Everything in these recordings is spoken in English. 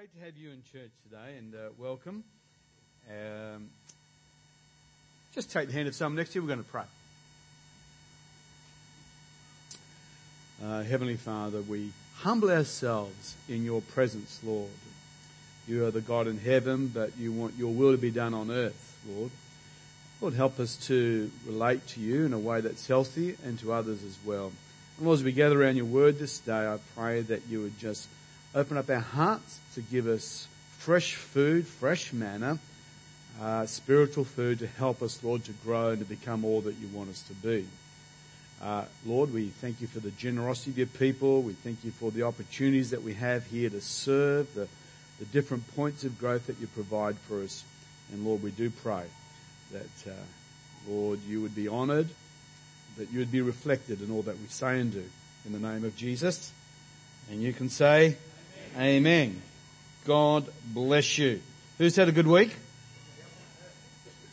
great to have you in church today and uh, welcome. Um, just take the hand of someone next to you. We're going to pray. Uh, Heavenly Father, we humble ourselves in your presence, Lord. You are the God in heaven, but you want your will to be done on earth, Lord. Lord, help us to relate to you in a way that's healthy and to others as well. And Lord, as we gather around your word this day, I pray that you would just open up our hearts to give us fresh food, fresh manna, uh, spiritual food to help us, Lord, to grow and to become all that you want us to be. Uh, Lord, we thank you for the generosity of your people. We thank you for the opportunities that we have here to serve, the, the different points of growth that you provide for us. And Lord, we do pray that, uh, Lord, you would be honored, that you would be reflected in all that we say and do. In the name of Jesus. And you can say, Amen. God bless you. Who's had a good week?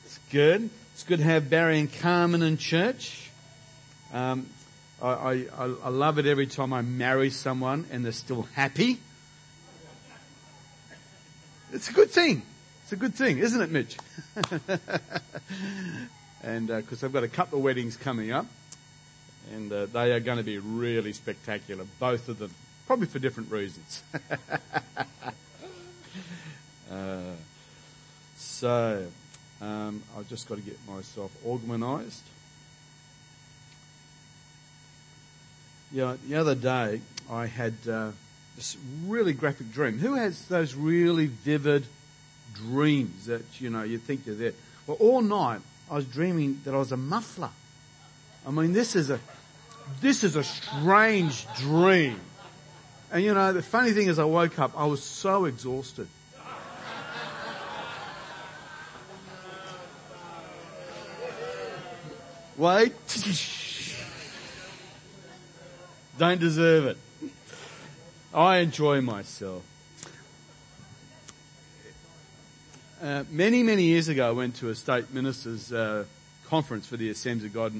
It's good. It's good to have Barry and Carmen in church. Um, I, I, I love it every time I marry someone and they're still happy. It's a good thing. It's a good thing, isn't it, Mitch? and because uh, I've got a couple of weddings coming up, and uh, they are going to be really spectacular, both of them. Probably for different reasons. uh, so, um, I've just got to get myself organised. Yeah, the other day I had uh, this really graphic dream. Who has those really vivid dreams that you know you think you're there? Well, all night I was dreaming that I was a muffler. I mean, this is a this is a strange dream. And you know, the funny thing is I woke up, I was so exhausted. Wait. Don't deserve it. I enjoy myself. Uh, many, many years ago, I went to a state minister's uh, conference for the Assemblies of God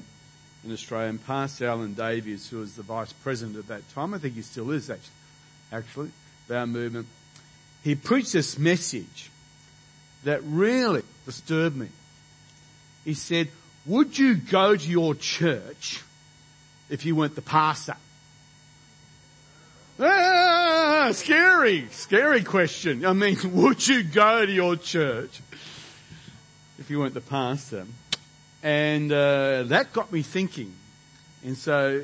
in Australia, and Pastor Alan Davies, who was the vice president at that time, I think he still is actually, actually, our movement, he preached this message that really disturbed me. He said, would you go to your church if you weren't the pastor? Ah, scary, scary question. I mean, would you go to your church if you weren't the pastor? And uh, that got me thinking. And so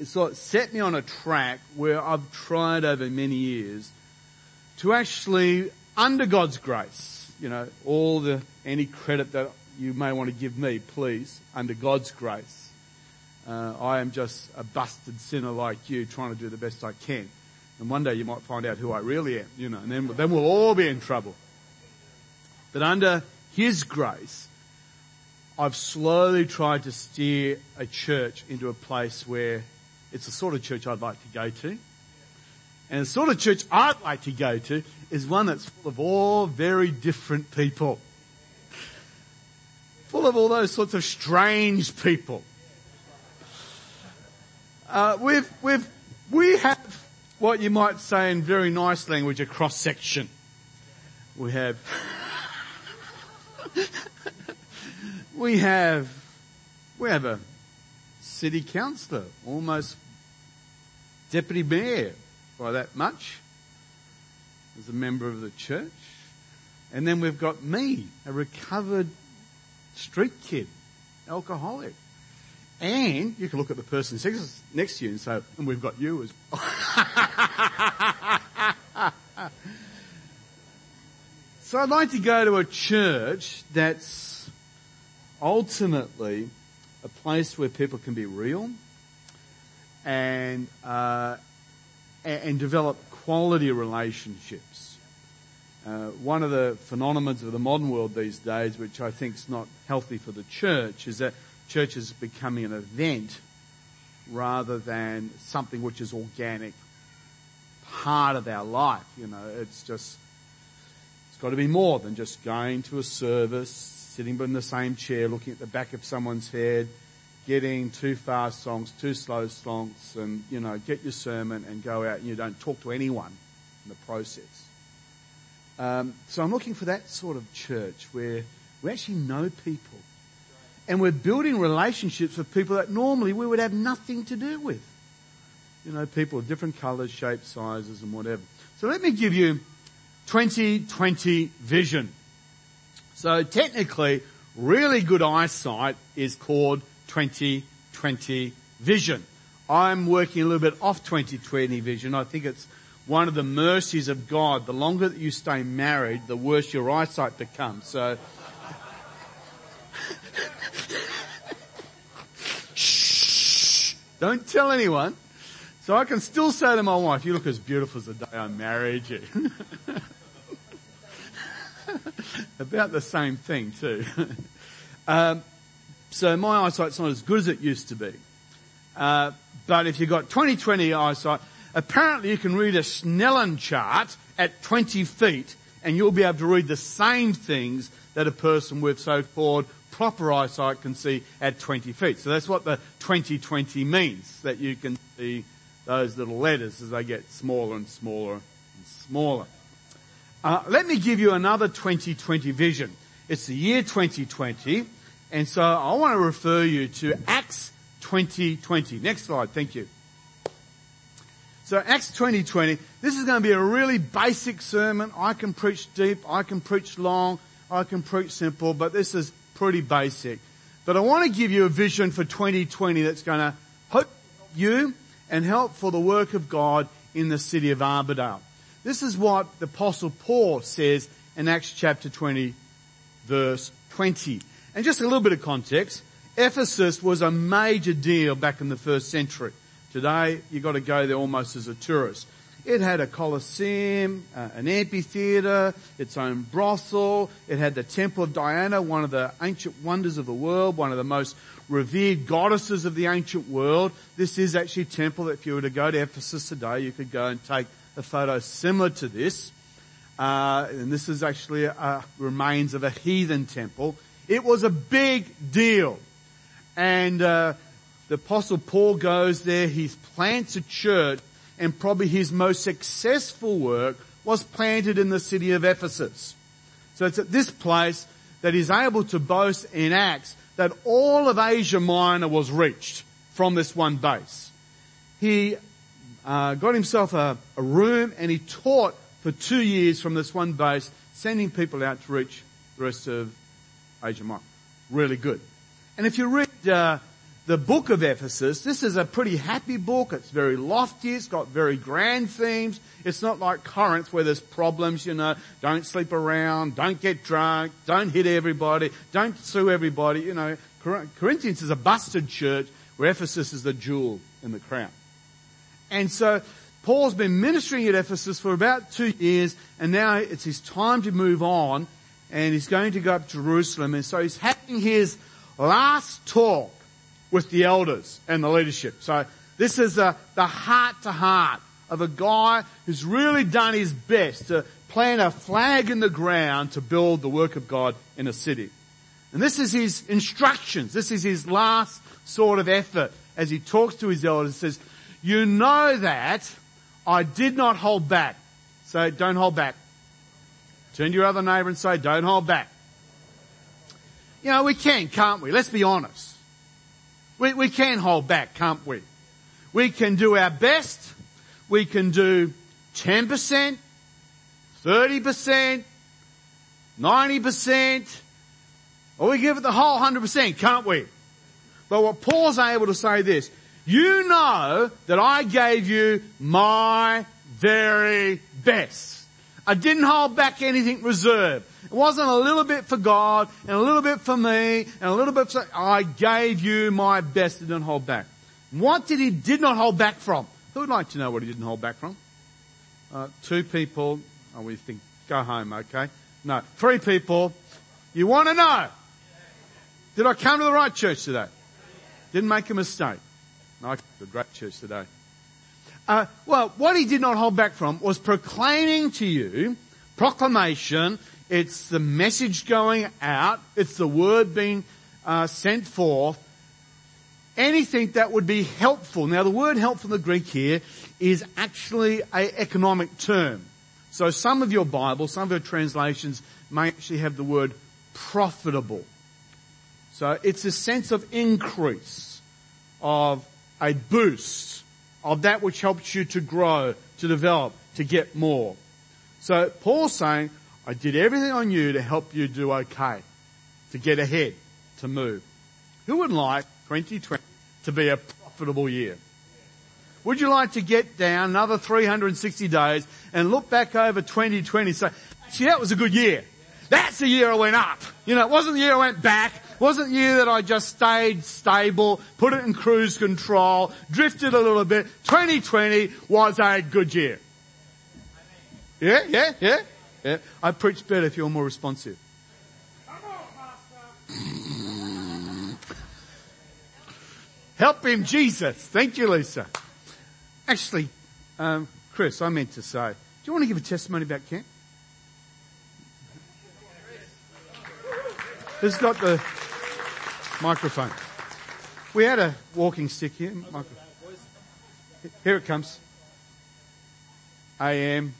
it sort of set me on a track where I've tried over many years to actually, under God's grace, you know, all the, any credit that you may want to give me, please, under God's grace. Uh, I am just a busted sinner like you trying to do the best I can. And one day you might find out who I really am, you know, and then, then we'll all be in trouble. But under His grace, I've slowly tried to steer a church into a place where it's the sort of church I'd like to go to. And the sort of church I'd like to go to is one that's full of all very different people full of all those sorts of strange people. Uh, we've, we've, we have what you might say in very nice language a cross section. We have, we have, we have a city councillor, almost deputy mayor by that much, as a member of the church. And then we've got me, a recovered street kid, alcoholic. And you can look at the person next to you and say, and we've got you as So I'd like to go to a church that's ultimately a place where people can be real and, uh, and develop quality relationships. Uh, one of the phenomena of the modern world these days, which I think is not healthy for the church, is that church is becoming an event rather than something which is organic, part of our life. You know, it's just, it's got to be more than just going to a service, sitting in the same chair, looking at the back of someone's head, getting too fast songs, too slow songs, and, you know, get your sermon and go out and you don't talk to anyone in the process. Um, so I'm looking for that sort of church where we actually know people. And we're building relationships with people that normally we would have nothing to do with. You know, people of different colours, shapes, sizes and whatever. So let me give you 2020 vision. So technically, really good eyesight is called 2020 vision. I'm working a little bit off 2020 vision. I think it's one of the mercies of God. The longer that you stay married, the worse your eyesight becomes. So, shh, don't tell anyone. So I can still say to my wife, you look as beautiful as the day I married you. About the same thing too. um, so my eyesight's not as good as it used to be. Uh, but if you've got 20/20 eyesight, apparently you can read a Snellen chart at 20 feet and you'll be able to read the same things that a person with so-called proper eyesight can see at 20 feet. So that's what the 20/20 means, that you can see those little letters as they get smaller and smaller and smaller. Uh, let me give you another 2020 vision. It's the year 2020, and so I want to refer you to Acts 2020. Next slide, thank you. So Acts 2020, this is going to be a really basic sermon. I can preach deep, I can preach long, I can preach simple, but this is pretty basic. But I want to give you a vision for 2020 that's going to help you and help for the work of God in the city of Armadale. This is what the apostle Paul says in Acts chapter 20 verse 20. And just a little bit of context. Ephesus was a major deal back in the first century. Today, you've got to go there almost as a tourist. It had a colosseum, uh, an amphitheater, its own brothel. It had the Temple of Diana, one of the ancient wonders of the world, one of the most revered goddesses of the ancient world. This is actually a temple that if you were to go to Ephesus today, you could go and take a photo similar to this. Uh, and this is actually a, remains of a heathen temple. It was a big deal. And uh, the apostle Paul goes there, he plants a church, and probably his most successful work was planted in the city of Ephesus. So it's at this place that he's able to boast in Acts that all of Asia Minor was reached from this one base. He uh, got himself a, a room and he taught for two years from this one base, sending people out to reach the rest of Asia Minor. Really good. And if you read uh, the book of Ephesus, this is a pretty happy book. It's very lofty. It's got very grand themes. It's not like Corinth where there's problems, you know, don't sleep around, don't get drunk, don't hit everybody, don't sue everybody, you know. Corinthians is a busted church where Ephesus is the jewel in the crown. And so Paul's been ministering at Ephesus for about two years and now it's his time to move on and he's going to go up to Jerusalem and so he's having his last talk with the elders and the leadership. So this is uh, the heart to heart of a guy who's really done his best to plant a flag in the ground to build the work of God in a city. And this is his instructions. This is his last sort of effort as he talks to his elders. and says, you know that I did not hold back. So don't hold back. Turn to your other neighbor and say, don't hold back. You know, we can, can't we? Let's be honest. We, we can hold back, can't we? We can do our best. We can do 10%, 30%, 90%, or we give it the whole 100%, can't we? But what Paul's able to say this, you know that I gave you my very best. I didn't hold back anything reserved. It wasn't a little bit for God and a little bit for me and a little bit for, I gave you my best and didn't hold back. What did he did not hold back from? Who would like to know what he didn't hold back from? Uh, two people. Oh, we think, go home, okay? No, three people. You want to know? Did I come to the right church today? Didn't make a mistake. No, a great church today. Uh, well, what he did not hold back from was proclaiming to you, proclamation, it's the message going out. It's the word being uh, sent forth. Anything that would be helpful. Now the word helpful in the Greek here is actually an economic term. So some of your Bibles, some of your translations may actually have the word profitable. So it's a sense of increase, of a boost, of that which helps you to grow, to develop, to get more. So Paul's saying, I did everything on you to help you do okay, to get ahead, to move. Who would like 2020 to be a profitable year? Would you like to get down another 360 days and look back over 2020 and say, actually that was a good year. That's the year I went up. You know, it wasn't the year I went back. Wasn't year that I just stayed stable, put it in cruise control, drifted a little bit. 2020 was a good year. Yeah, yeah, yeah, yeah. I preach better if you're more responsive. Help him, Jesus. Thank you, Lisa. Actually, um, Chris, I meant to say, do you want to give a testimony about camp? Who's got the microphone? We had a walking stick here. Here it comes. AM.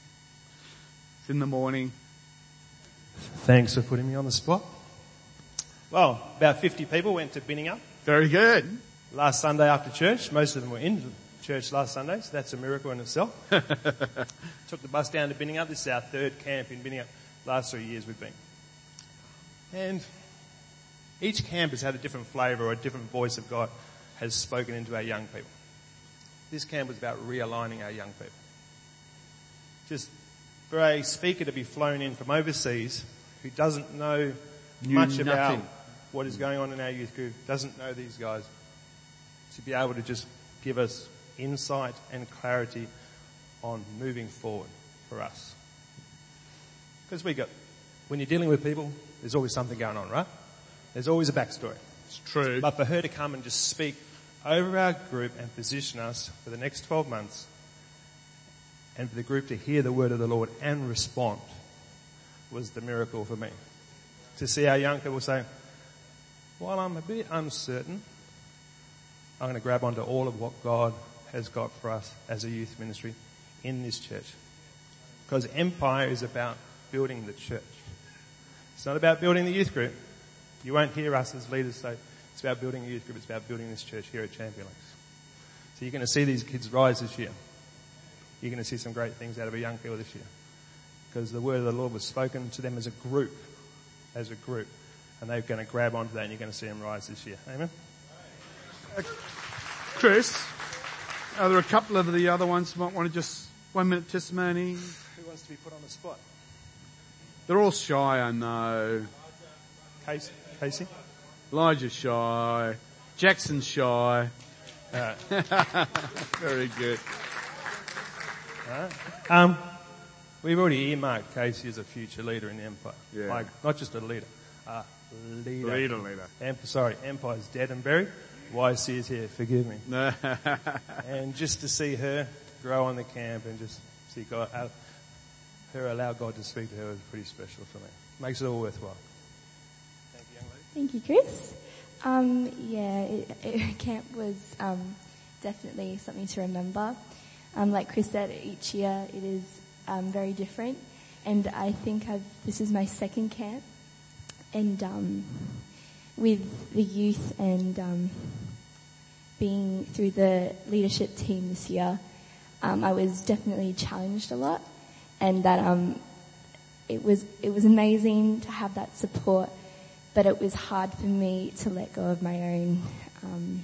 It's in the morning. Thanks for putting me on the spot. Well, about 50 people went to Binningup Very good. last Sunday after church. Most of them were in church last Sunday, so that's a miracle in itself. Took the bus down to Binningup. This is our third camp in Binningup. Last three years we've been. And each camp has had a different flavour or a different voice of God has spoken into our young people. This camp was about realigning our young people. Just for a speaker to be flown in from overseas who doesn't know Knew much about what is going on in our youth group, doesn't know these guys, to be able to just give us insight and clarity on moving forward for us. Because we got, when you're dealing with people, there's always something going on, right? There's always a backstory. It's true. But for her to come and just speak over our group and position us for the next 12 months and for the group to hear the word of the Lord and respond was the miracle for me. To see our young people say, while I'm a bit uncertain, I'm going to grab onto all of what God has got for us as a youth ministry in this church. Because Empire is about building the church. It's not about building the youth group. You won't hear us as leaders say, it's about building a youth group, it's about building this church here at Champion Lakes. So you're going to see these kids rise this year. You're going to see some great things out of a young people this year. Because the word of the Lord was spoken to them as a group, as a group. And they're going to grab onto that and you're going to see them rise this year. Amen? Uh, Chris, are there a couple of the other ones you might want to just, one minute testimony? Who wants to be put on the spot? They're all shy, I know. Casey? Casey? Elijah's shy. Jackson's shy. Uh, Very good. Um, we've already earmarked Casey as a future leader in the Empire. Yeah. Like, not just a leader, a leader. Leader, leader. Emp- sorry, Empire's dead and buried. YC is here, forgive me. And just to see her grow on the camp and just see God, uh, her allow God to speak to her was pretty special for me. Makes it all worthwhile. Thank you, Chris. Um, yeah, it, it, camp was um, definitely something to remember. Um, like Chris said, each year it is um, very different, and I think I've, this is my second camp, and um, with the youth and um, being through the leadership team this year, I was definitely challenged a lot, and that it was it was amazing to have that support, but it was hard for me to let go of my own um,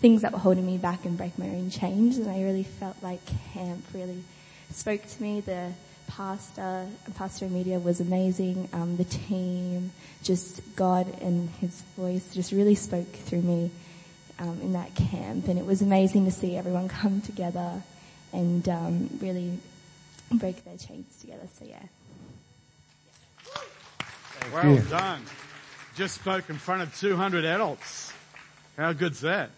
things that were holding me back and break my own chains. And I really felt like camp really spoke to me. The pastor, pastor Amelia was amazing. Um, the team, just God and His voice, just really spoke through me um, in that camp, and it was amazing to see everyone come together and um, really break their chains together. So yeah. Well done. Just spoke in front of 200 adults. How good's that?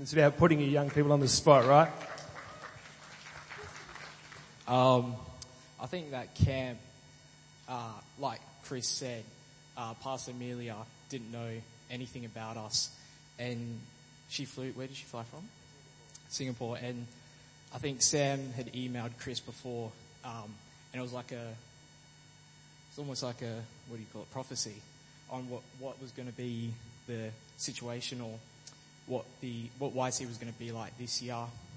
It's about putting your young people on the spot, right? Um, I think that camp, uh, like Chris said, uh, Pastor Amelia didn't know anything about us, and she flew. Where did she fly from? Singapore, and I think Sam had emailed Chris before, um, and it was like a, it's almost like a, what do you call it, prophecy on what, what was going to be the situation or what the, what YC was going to be like this year.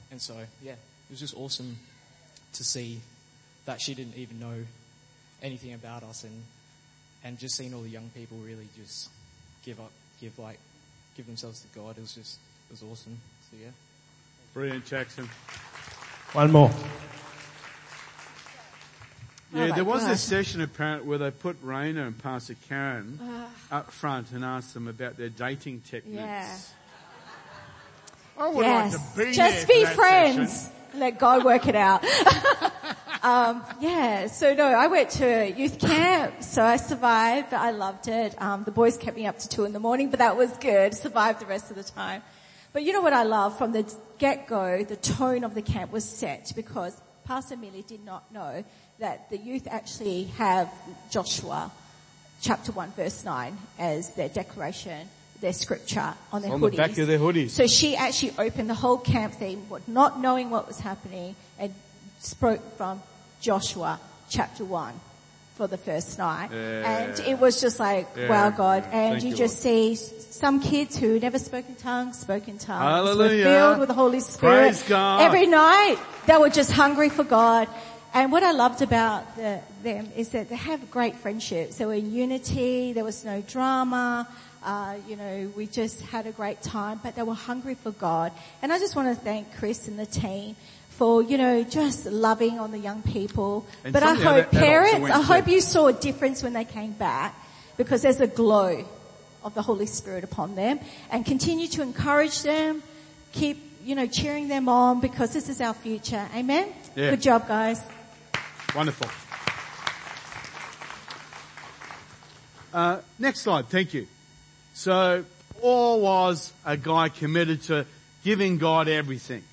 And so, yeah, it was just awesome to see that she didn't even know anything about us and, and just seeing all the young people really just give up, give like, give themselves to God. It was just, it was awesome. So yeah. Brilliant, Jackson. One more. Yeah, Oh there was gosh. this session apparently where they put Raina and Pastor Karen up front and asked them about their dating techniques. Yeah. I would yes. like to be Just there be for that friends. session. Let God work it out. um, yeah. So no, I went to youth camp, so I survived, but I loved it. Um, the boys kept me up to two in the morning, but that was good. Survived the rest of the time. But you know what I love? From the get-go, the tone of the camp was set because Pastor Millie did not know that the youth actually have Joshua chapter 1 verse 9 as their declaration, their scripture on their On hoodies. the back of their hoodies. So she actually opened the whole camp thing, not knowing what was happening, and spoke from Joshua chapter 1 for the first night. Yeah. And it was just like, Yeah. wow God. And Thank you, just see some kids who never spoke in tongues, spoke in tongues. Hallelujah. Were filled with the Holy Spirit. Praise God. Every night they were just hungry for God. And what I loved about the, them is that they have great friendships. They were in unity. There was no drama. Uh, you know, we just had a great time, but they were hungry for God. And I just want to thank Chris and the team for, you know, just loving on the young people. And but I of the other hope parents, I hope you saw a difference when they came back because there's a glow of the Holy Spirit upon them and continue to encourage them, keep, you know, cheering them on because this is our future. Amen? Yeah. Good job guys. Wonderful. Uh, next slide, thank you. So, Paul was a guy committed to giving God everything.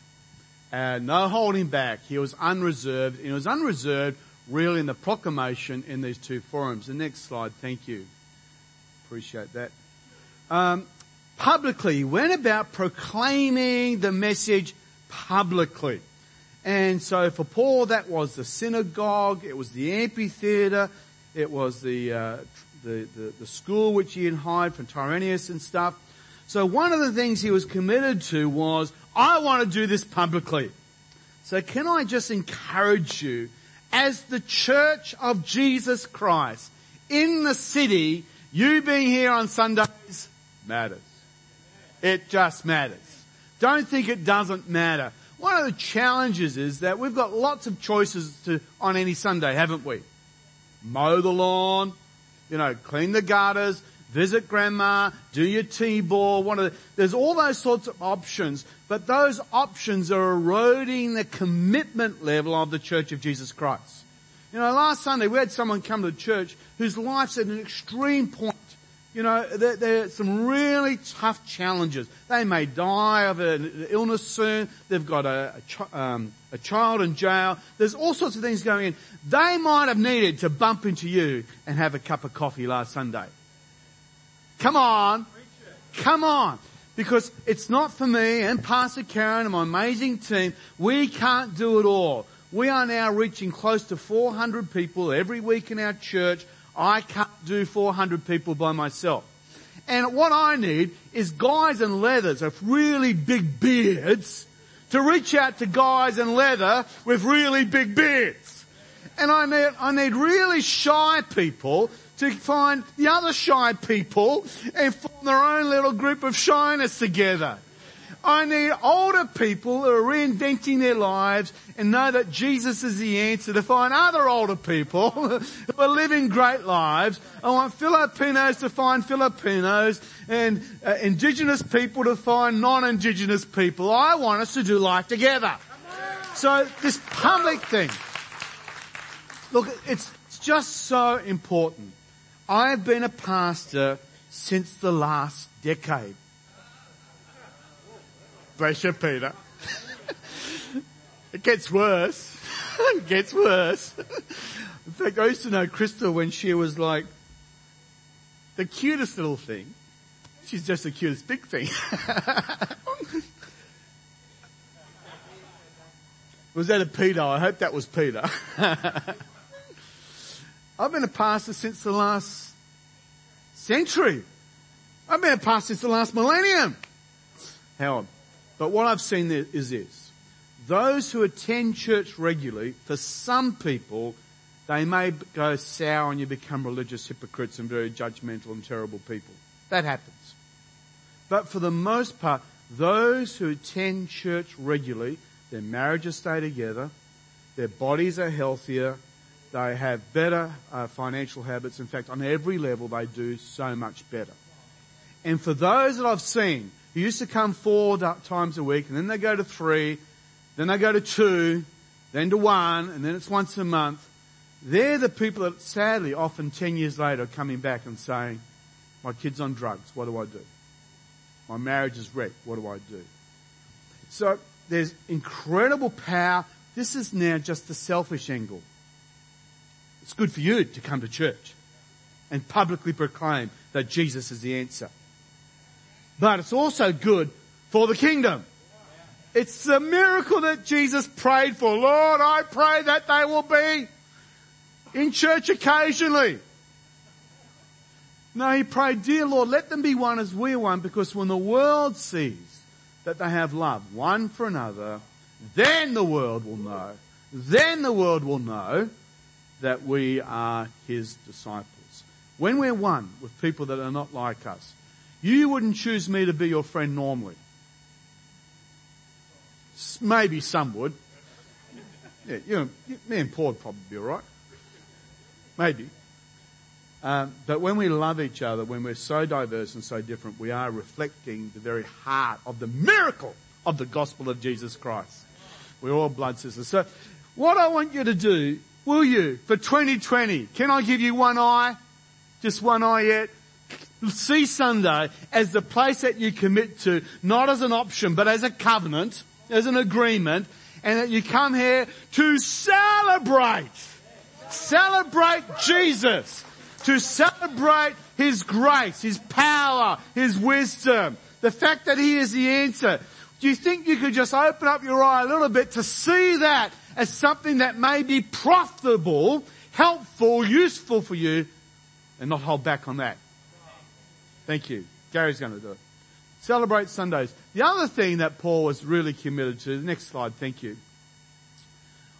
Uh, no holding back. He was unreserved. And he was unreserved really in the proclamation in these two forums. The next slide, thank you. Appreciate that. Um, publicly, he went about proclaiming the message publicly. And so for Paul, that was the synagogue, it was the amphitheater, it was the, uh, the, the, the school which he had hired from Tyrannus and stuff. So one of the things he was committed to was, I want to do this publicly. So can I just encourage you, as the church of Jesus Christ in the city, you being here on Sundays matters. It just matters. Don't think it doesn't matter. One of the challenges is that we've got lots of choices to, on any Sunday, haven't we? Mow the lawn, you know, clean the gutters, visit grandma, do your T-ball, one of the, there's all those sorts of options, but those options are eroding the commitment level of the Church of Jesus Christ. You know, last Sunday we had someone come to church whose life's at an extreme point. You know, there, are some really tough challenges. They may die of an illness soon. They've got a, a, chi- um, a child in jail. There's all sorts of things going in. They might have needed to bump into you and have a cup of coffee last Sunday. Come on. Come on. Because it's not for me and Pastor Karen and my amazing team. We can't do it all. We are now reaching close to 400 people every week in our church. I can't do 400 people by myself. And what I need is guys in leathers with really big beards to reach out to guys in leather with really big beards. And I need, I need really shy people to find the other shy people and form their own little group of shyness together. I need older people who are reinventing their lives and know that Jesus is the answer to find other older people who are living great lives. I want Filipinos to find Filipinos and uh, indigenous people to find non-indigenous people. I want us to do life together. So this public thing, look, it's it's just so important. I have been a pastor since the last decade. Bless Peter. it gets worse. it gets worse. In fact, I used to know Crystal when she was like the cutest little thing. She's just the cutest big thing. Was that a Peter? I hope that was Peter. I've been a pastor since the last century. I've been a pastor since the last millennium. Howard. But what I've seen is this. Those who attend church regularly, for some people, they may go sour and you become religious hypocrites and very judgmental and terrible people. That happens. But for the most part, those who attend church regularly, their marriages stay together, their bodies are healthier, they have better uh, financial habits. In fact, on every level, they do so much better. And for those that I've seen who used to come four times a week, and then they go to three, then they go to two, then to one, and then it's once a month, they're the people that sadly often 10 years later are coming back and saying, my kid's on drugs, what do I do? My marriage is wrecked, what do I do? So there's incredible power. This is now just the selfish angle. It's good for you to come to church and publicly proclaim that Jesus is the answer. But it's also good for the kingdom. It's the miracle that Jesus prayed for. Lord, I pray that they will be in church occasionally. No, he prayed, dear Lord, let them be one as we are one because when the world sees that they have love one for another, then the world will know, then the world will know that we are his disciples. When we're one with people that are not like us, you wouldn't choose me to be your friend normally. Maybe some would. Yeah, you know, me and Paul would probably be alright. Maybe. Um, but when we love each other, when we're so diverse and so different, we are reflecting the very heart of the miracle of the gospel of Jesus Christ. We're all blood sisters. So what I want you to do, will you, for 2020, can I give you one eye? Just one eye yet? See Sunday as the place that you commit to, not as an option, but as a covenant, as an agreement, and that you come here to celebrate Celebrate Jesus. To celebrate His grace, His power, His wisdom. The fact that He is the answer. Do you think you could just open up your eye a little bit to see that as something that may be profitable, helpful, useful for you, and not hold back on that? Thank you. Gary's going to do it. Celebrate Sundays. The other thing that Paul was really committed to, the next slide, thank you.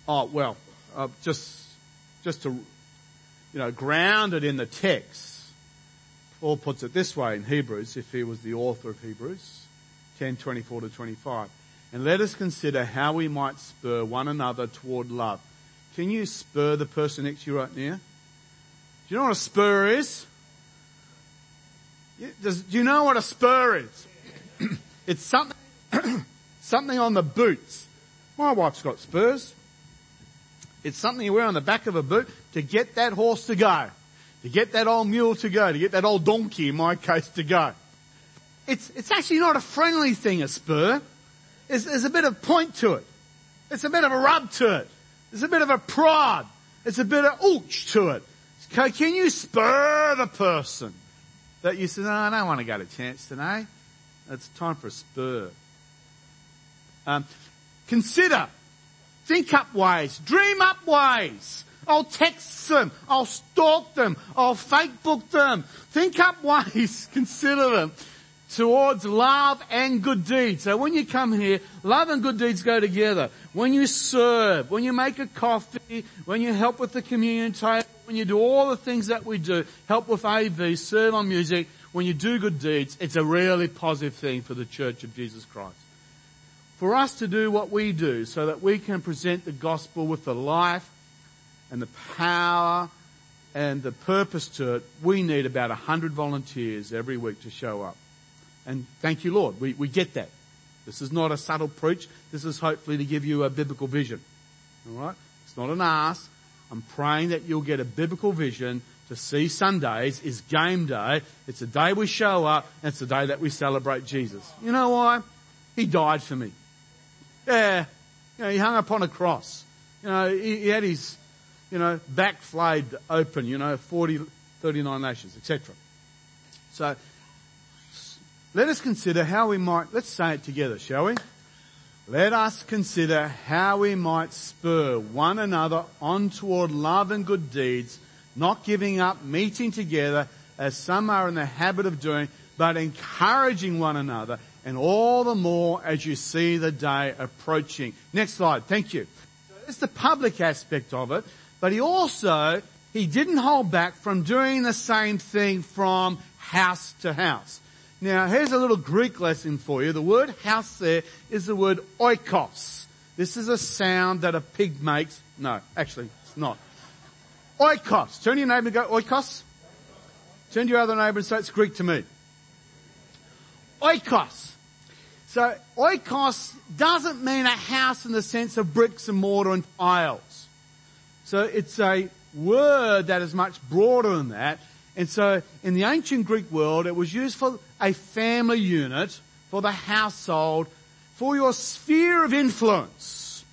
Oh, well, uh, just just to, you know, ground it in the text, Paul puts it this way in Hebrews, if he was the author of Hebrews, 10, 24 to 25. And let us consider how we might spur one another toward love. Can you spur the person next to you right now? Do you know what a spur is? Do you know what a spur is? it's something, something on the boots. My wife's got spurs. It's something you wear on the back of a boot to get that horse to go. To get that old mule to go. To get that old donkey, in my case, to go. It's, it's actually not a friendly thing, a spur. There's, there's a bit of point to it. It's a bit of a rub to it. There's a bit of a prod. It's a bit of ooch to it. Can you spur the person that you say, no, I don't want to go to chance today. It's time for a spur. Um, consider Think up ways. Dream up ways. I'll text them. I'll stalk them. I'll Facebook them. Think up ways. Consider them towards love and good deeds. So when you come here, love and good deeds go together. When you serve, when you make a coffee, when you help with the communion table, when you do all the things that we do, help with AV, serve on music, when you do good deeds, it's a really positive thing for the Church of Jesus Christ for us to do what we do so that we can present the gospel with the life and the power and the purpose to it, we need about a hundred volunteers every week to show up. And thank you Lord, we, we get that. This is not a subtle preach. This is hopefully to give you a biblical vision. Alright? It's not an ask. I'm praying that you'll get a biblical vision to see Sundays is game day. It's the day we show up and it's the day that we celebrate Jesus. You know why? He died for me. Yeah. You know, he hung upon a cross. You know, he, he had his, you know, back flayed open, you know, 40, 39 lashes, etc. So, let us consider how we might, let's say it together, shall we? let us consider how we might spur one another on toward love and good deeds, not giving up meeting together as some are in the habit of doing, but encouraging one another and all the more as you see the day approaching. Next slide. Thank you. So it's the public aspect of it, but he also, he didn't hold back from doing the same thing from house to house. Now here's a little Greek lesson for you. The word house there is the word oikos. This is a sound that a pig makes. No, actually it's not. Oikos. Turn to your neighbor and go, oikos. Turn to your other neighbor and say it's Greek to me. Oikos. So oikos doesn't mean a house in the sense of bricks and mortar and tiles. So it's a word that is much broader than that. And so in the ancient Greek world, it was used for a family unit, for the household, for your sphere of influence.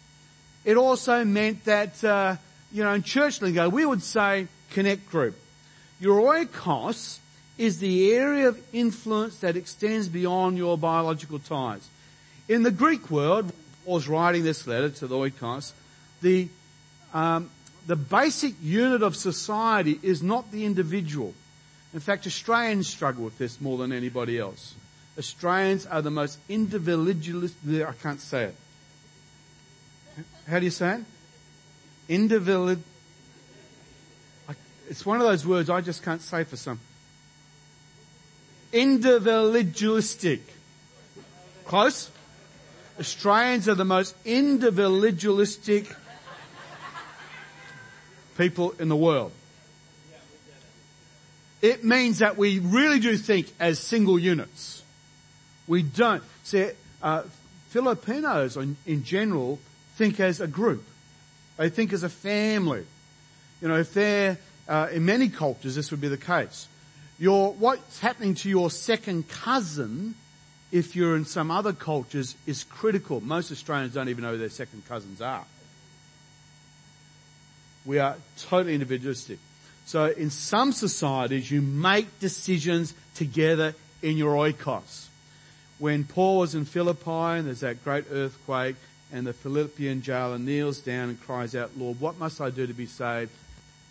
It also meant that, uh, you know, in church lingo, we would say connect group. Your oikos is the area of influence that extends beyond your biological ties. In the Greek world, Paul's writing this letter to the oikos, the, um, the basic unit of society is not the individual. In fact, Australians struggle with this more than anybody else. Australians are the most individualist, I can't say it. How do you say it? Individual, it's one of those words I just can't say for some. Individualistic. Close? Australians are the most individualistic people in the world. It means that we really do think as single units. We don't. See, uh, Filipinos in, in general think as a group. They think as a family. You know, if they're, uh, in many cultures this would be the case. Your, what's happening to your second cousin, if you're in some other cultures, is critical. Most Australians don't even know who their second cousins are. We are totally individualistic. So in some societies, you make decisions together in your oikos. When Paul was in Philippi and there's that great earthquake and the Philippian jailer kneels down and cries out, Lord, what must I do to be saved?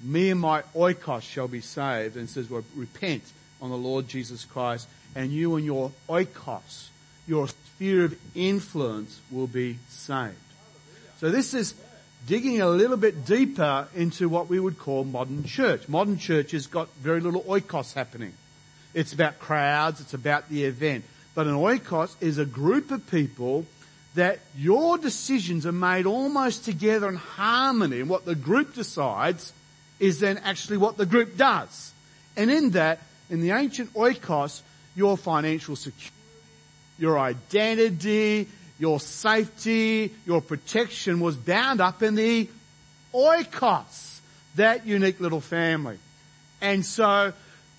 Me and my oikos shall be saved. And says, well, repent on the Lord Jesus Christ and you and your oikos, your sphere of influence will be saved. So this is digging a little bit deeper into what we would call modern church. Modern church has got very little oikos happening. It's about crowds, it's about the event. But an oikos is a group of people that your decisions are made almost together in harmony and what the group decides is then actually what the group does. And in that, in the ancient oikos, your financial security, your identity, your safety, your protection was bound up in the oikos, that unique little family. And so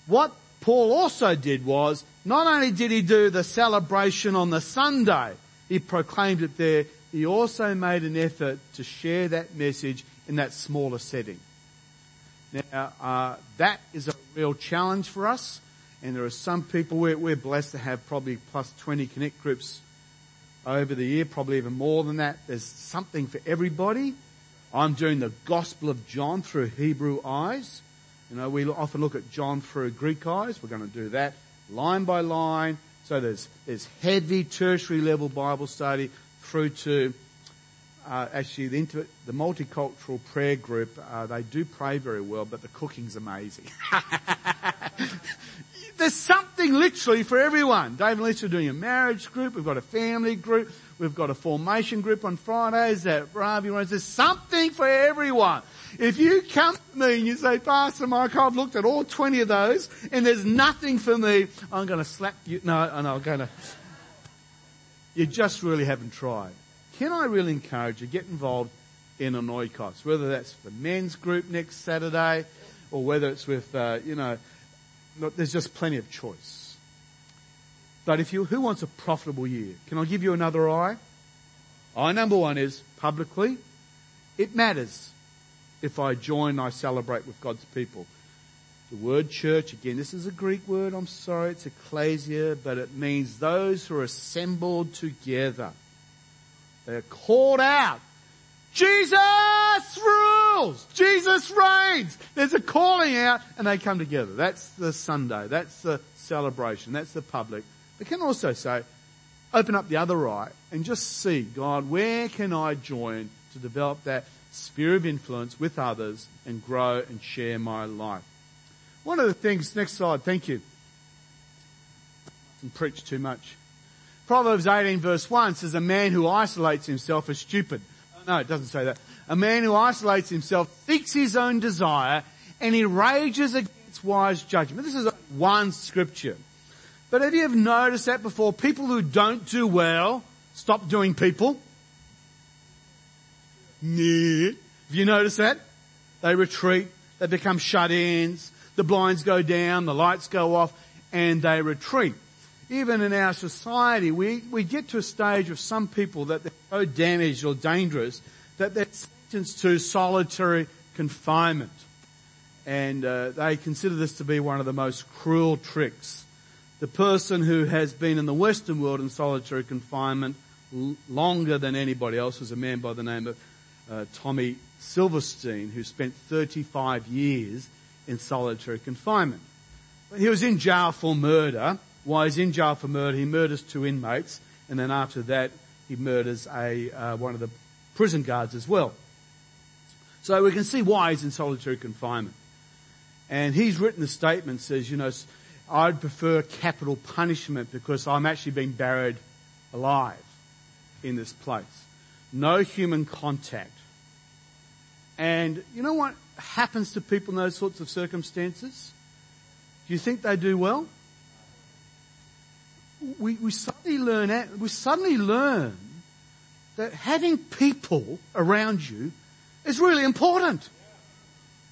what Paul also did was, not only did he do the celebration on the Sunday, he proclaimed it there, he also made an effort to share that message in that smaller setting. Now, uh, that is a real challenge for us, and there are some people, we're, we're blessed to have probably plus 20 connect groups over the year, probably even more than that. There's something for everybody. I'm doing the Gospel of John through Hebrew eyes. You know, we often look at John through Greek eyes. We're going to do that line by line. So there's, there's heavy tertiary level Bible study through to, uh, actually the, inter- the multicultural prayer group, uh, they do pray very well, but the cooking's amazing. There's something literally for everyone. Dave and Lisa are doing a marriage group. We've got a family group. We've got a formation group on Fridays that Ravi runs. There's something for everyone. If you come to me and you say, Pastor Mike, I've looked at all 20 of those and there's nothing for me, I'm going to slap you. No, no, I'm going to. You just really haven't tried. Can I really encourage you, get involved in an oikos, whether that's the men's group next Saturday or whether it's with, uh, you know, There's just plenty of choice. But if you, who wants a profitable year? Can I give you another eye? Eye number one is publicly. It matters if I join, I celebrate with God's people. The word church, again, this is a Greek word, I'm sorry, it's ecclesia, but it means those who are assembled together. They're called out. Jesus rules! Jesus reigns! There's a calling out and they come together. That's the Sunday. That's the celebration. That's the public. But can also say, open up the other eye and just see, God, where can I join to develop that sphere of influence with others and grow and share my life? One of the things, next slide, thank you. And preach too much. Proverbs 18 verse 1 says, a man who isolates himself is stupid. Oh, no, it doesn't say that. A man who isolates himself seeks his own desire and he rages against wise judgment. This is one scripture. But have you ever noticed that before? People who don't do well stop doing people. Yeah. Have you noticed that? They retreat. They become shut-ins. The blinds go down. The lights go off and they retreat. Even in our society, we, we get to a stage of some people that they're so damaged or dangerous that they're sentenced to solitary confinement. And uh, they consider this to be one of the most cruel tricks the person who has been in the Western world in solitary confinement l- longer than anybody else was a man by the name of uh, Tommy Silverstein, who spent 35 years in solitary confinement. But he was in jail for murder. While he's in jail for murder, he murders two inmates, and then after that, he murders a uh, one of the prison guards as well. So we can see why he's in solitary confinement. And he's written a statement says, you know, I'd prefer capital punishment because I'm actually being buried alive in this place. No human contact. And you know what happens to people in those sorts of circumstances? Do you think they do well? We, we suddenly learn, we suddenly learn that having people around you is really important.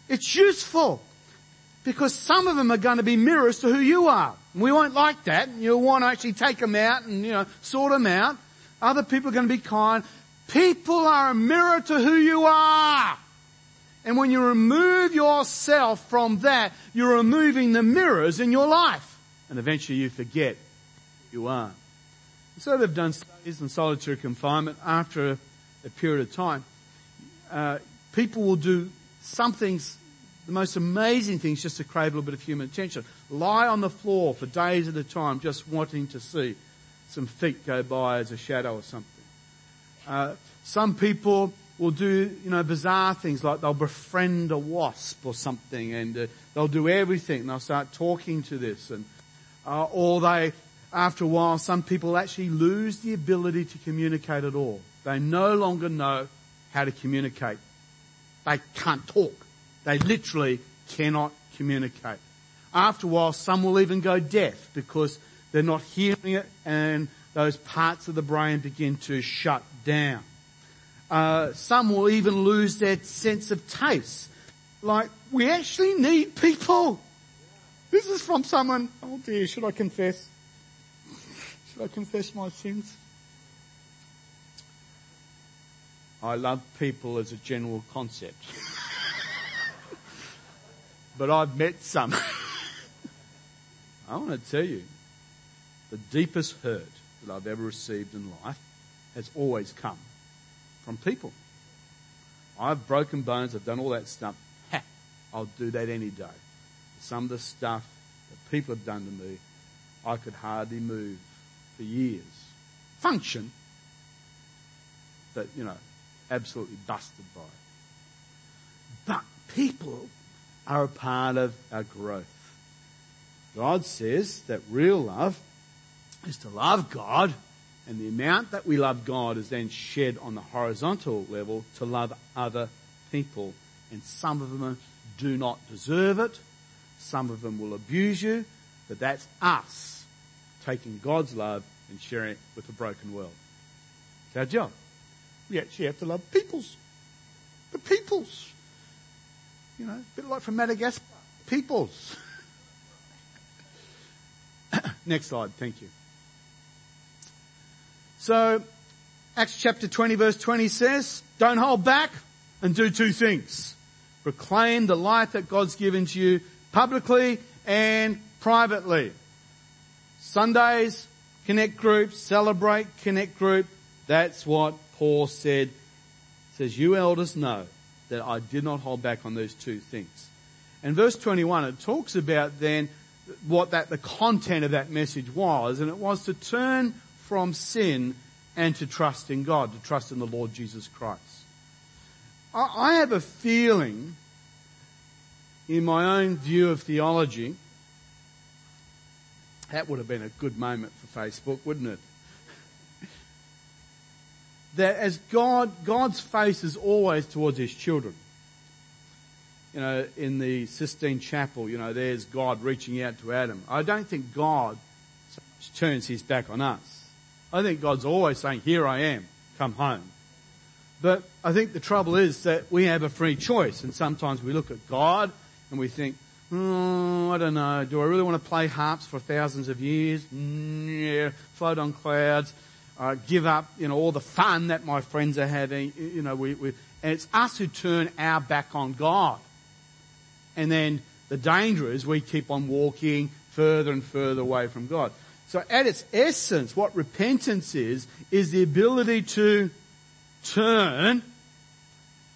It's useful because some of them are going to be mirrors to who you are. We won't like that. You'll want to actually take them out and, you know, sort them out. Other people are going to be kind. People are a mirror to who you are. And when you remove yourself from that, you're removing the mirrors in your life. And eventually you forget who you are. So they've done studies in solitary confinement after a period of time. Uh, people will do some things the most amazing things, just to crave a little bit of human attention. Lie on the floor for days at a time just wanting to see some feet go by as a shadow or something. Uh, some people will do, you know, bizarre things like they'll befriend a wasp or something and uh, they'll do everything they'll start talking to this and, uh, or they, after a while, some people actually lose the ability to communicate at all. They no longer know how to communicate. They can't talk. They literally cannot communicate. After a while, some will even go deaf because they're not hearing it and those parts of the brain begin to shut down. Uh, some will even lose their sense of taste. Like, we actually need people. This is from someone, oh dear, should I confess? Should I confess my sins? I love people as a general concept. but I've met some. I want to tell you, the deepest hurt that I've ever received in life has always come from people. I've broken bones, I've done all that stuff. Ha, I'll do that any day. Some of the stuff that people have done to me, I could hardly move for years. Function, but you know, absolutely busted by. But people are a part of our growth. God says that real love is to love God and the amount that we love God is then shed on the horizontal level to love other people. And some of them do not deserve it. Some of them will abuse you, but that's us taking God's love and sharing it with a broken world. It's our job. We actually have to love peoples. The peoples. You know, a bit like from Madagascar. Peoples. Next slide, thank you. So, Acts chapter 20 verse 20 says, don't hold back and do two things. Proclaim the light that God's given to you publicly and privately. Sundays, connect group, celebrate, connect group. That's what Paul said, says, you elders know that I did not hold back on those two things. And verse 21, it talks about then what that, the content of that message was, and it was to turn from sin and to trust in God, to trust in the Lord Jesus Christ. I, I have a feeling in my own view of theology, that would have been a good moment for Facebook, wouldn't it? That as God, God's face is always towards His children. You know, in the Sistine Chapel, you know, there's God reaching out to Adam. I don't think God turns His back on us. I think God's always saying, here I am, come home. But I think the trouble is that we have a free choice and sometimes we look at God and we think, oh, I don't know, do I really want to play harps for thousands of years? Mm, yeah, float on clouds, uh, give up, you know, all the fun that my friends are having, you know, we, we, and it's us who turn our back on God. And then the danger is we keep on walking further and further away from God. So at its essence, what repentance is, is the ability to turn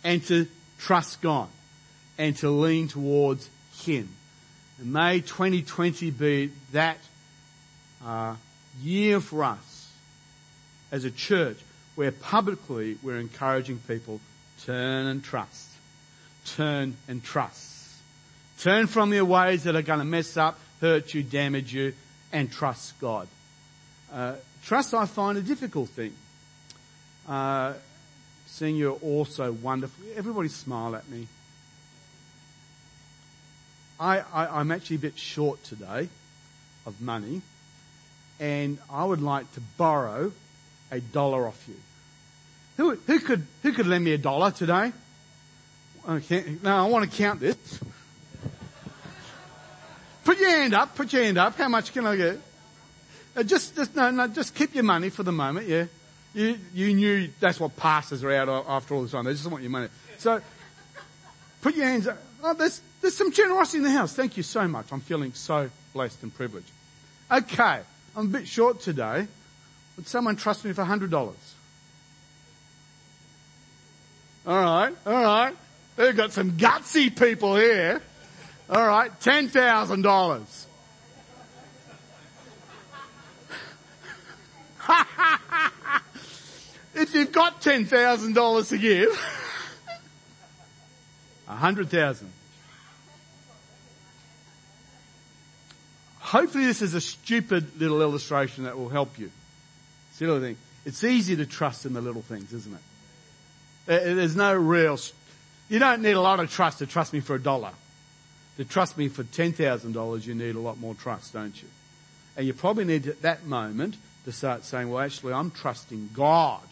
and to trust God and to lean towards Him. And may 2020 be that uh, year for us as a church where publicly we're encouraging people turn and trust. Turn and trust. Turn from your ways that are going to mess up, hurt you, damage you, and trust God. Uh, trust I find a difficult thing. Uh, seeing you're all so wonderful. Everybody smile at me. I, I, I'm actually a bit short today of money and I would like to borrow a dollar off you. Who, who could, who could lend me a dollar today? Okay, no, I want to count this. Put your hand up, put your hand up. How much can I get? Uh, just, just, no, no, just keep your money for the moment, yeah. You, you knew that's what pastors are out after all the time. They just want your money. So, put your hands up. Oh, there's, there's some generosity in the house. Thank you so much. I'm feeling so blessed and privileged. Okay. I'm a bit short today. Would someone trust me for $100? Alright, alright. We've got some gutsy people here. Alright, $10,000. if you've got $10,000 to give, a hundred thousand. Hopefully this is a stupid little illustration that will help you. See the thing? It's easy to trust in the little things, isn't it? Uh, uh, there's no real, you don't need a lot of trust to trust me for a dollar. To trust me for $10,000 you need a lot more trust, don't you? And you probably need at that moment to start saying, well actually I'm trusting God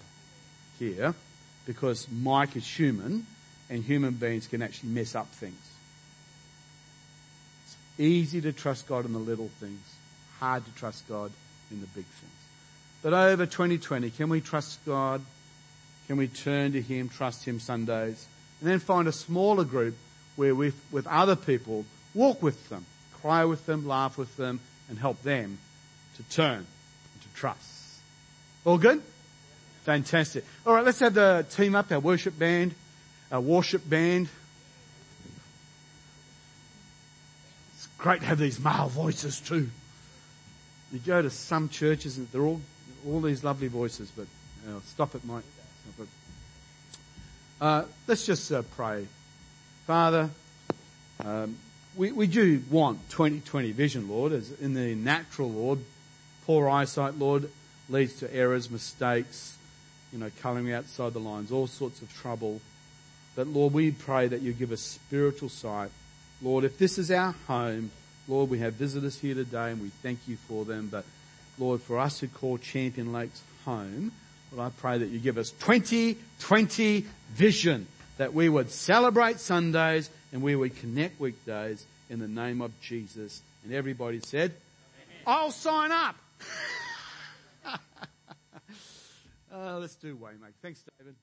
here because Mike is human and human beings can actually mess up things. It's easy to trust God in the little things, hard to trust God in the big things. But over 2020, can we trust God? Can we turn to Him, trust Him Sundays, and then find a smaller group where we, with other people, walk with them, cry with them, laugh with them, and help them to turn and to trust. All good? Fantastic. All right, let's have the team up, our worship band our worship band. It's great to have these male voices too. You go to some churches and they're all, all these lovely voices, but uh, stop it, Mike. Stop it. Uh, let's just uh, pray. Father, um, we, we do want 2020 vision, Lord, as in the natural, Lord. Poor eyesight, Lord, leads to errors, mistakes, you know, colouring outside the lines, all sorts of trouble. But Lord, we pray that you give us spiritual sight. Lord, if this is our home, Lord, we have visitors here today and we thank you for them. But Lord, for us who call Champion Lakes home, Lord, I pray that you give us 2020 vision that we would celebrate Sundays and we would connect weekdays in the name of Jesus. And everybody said, Amen. I'll sign up. uh, let's do Waymaker. Thanks, David.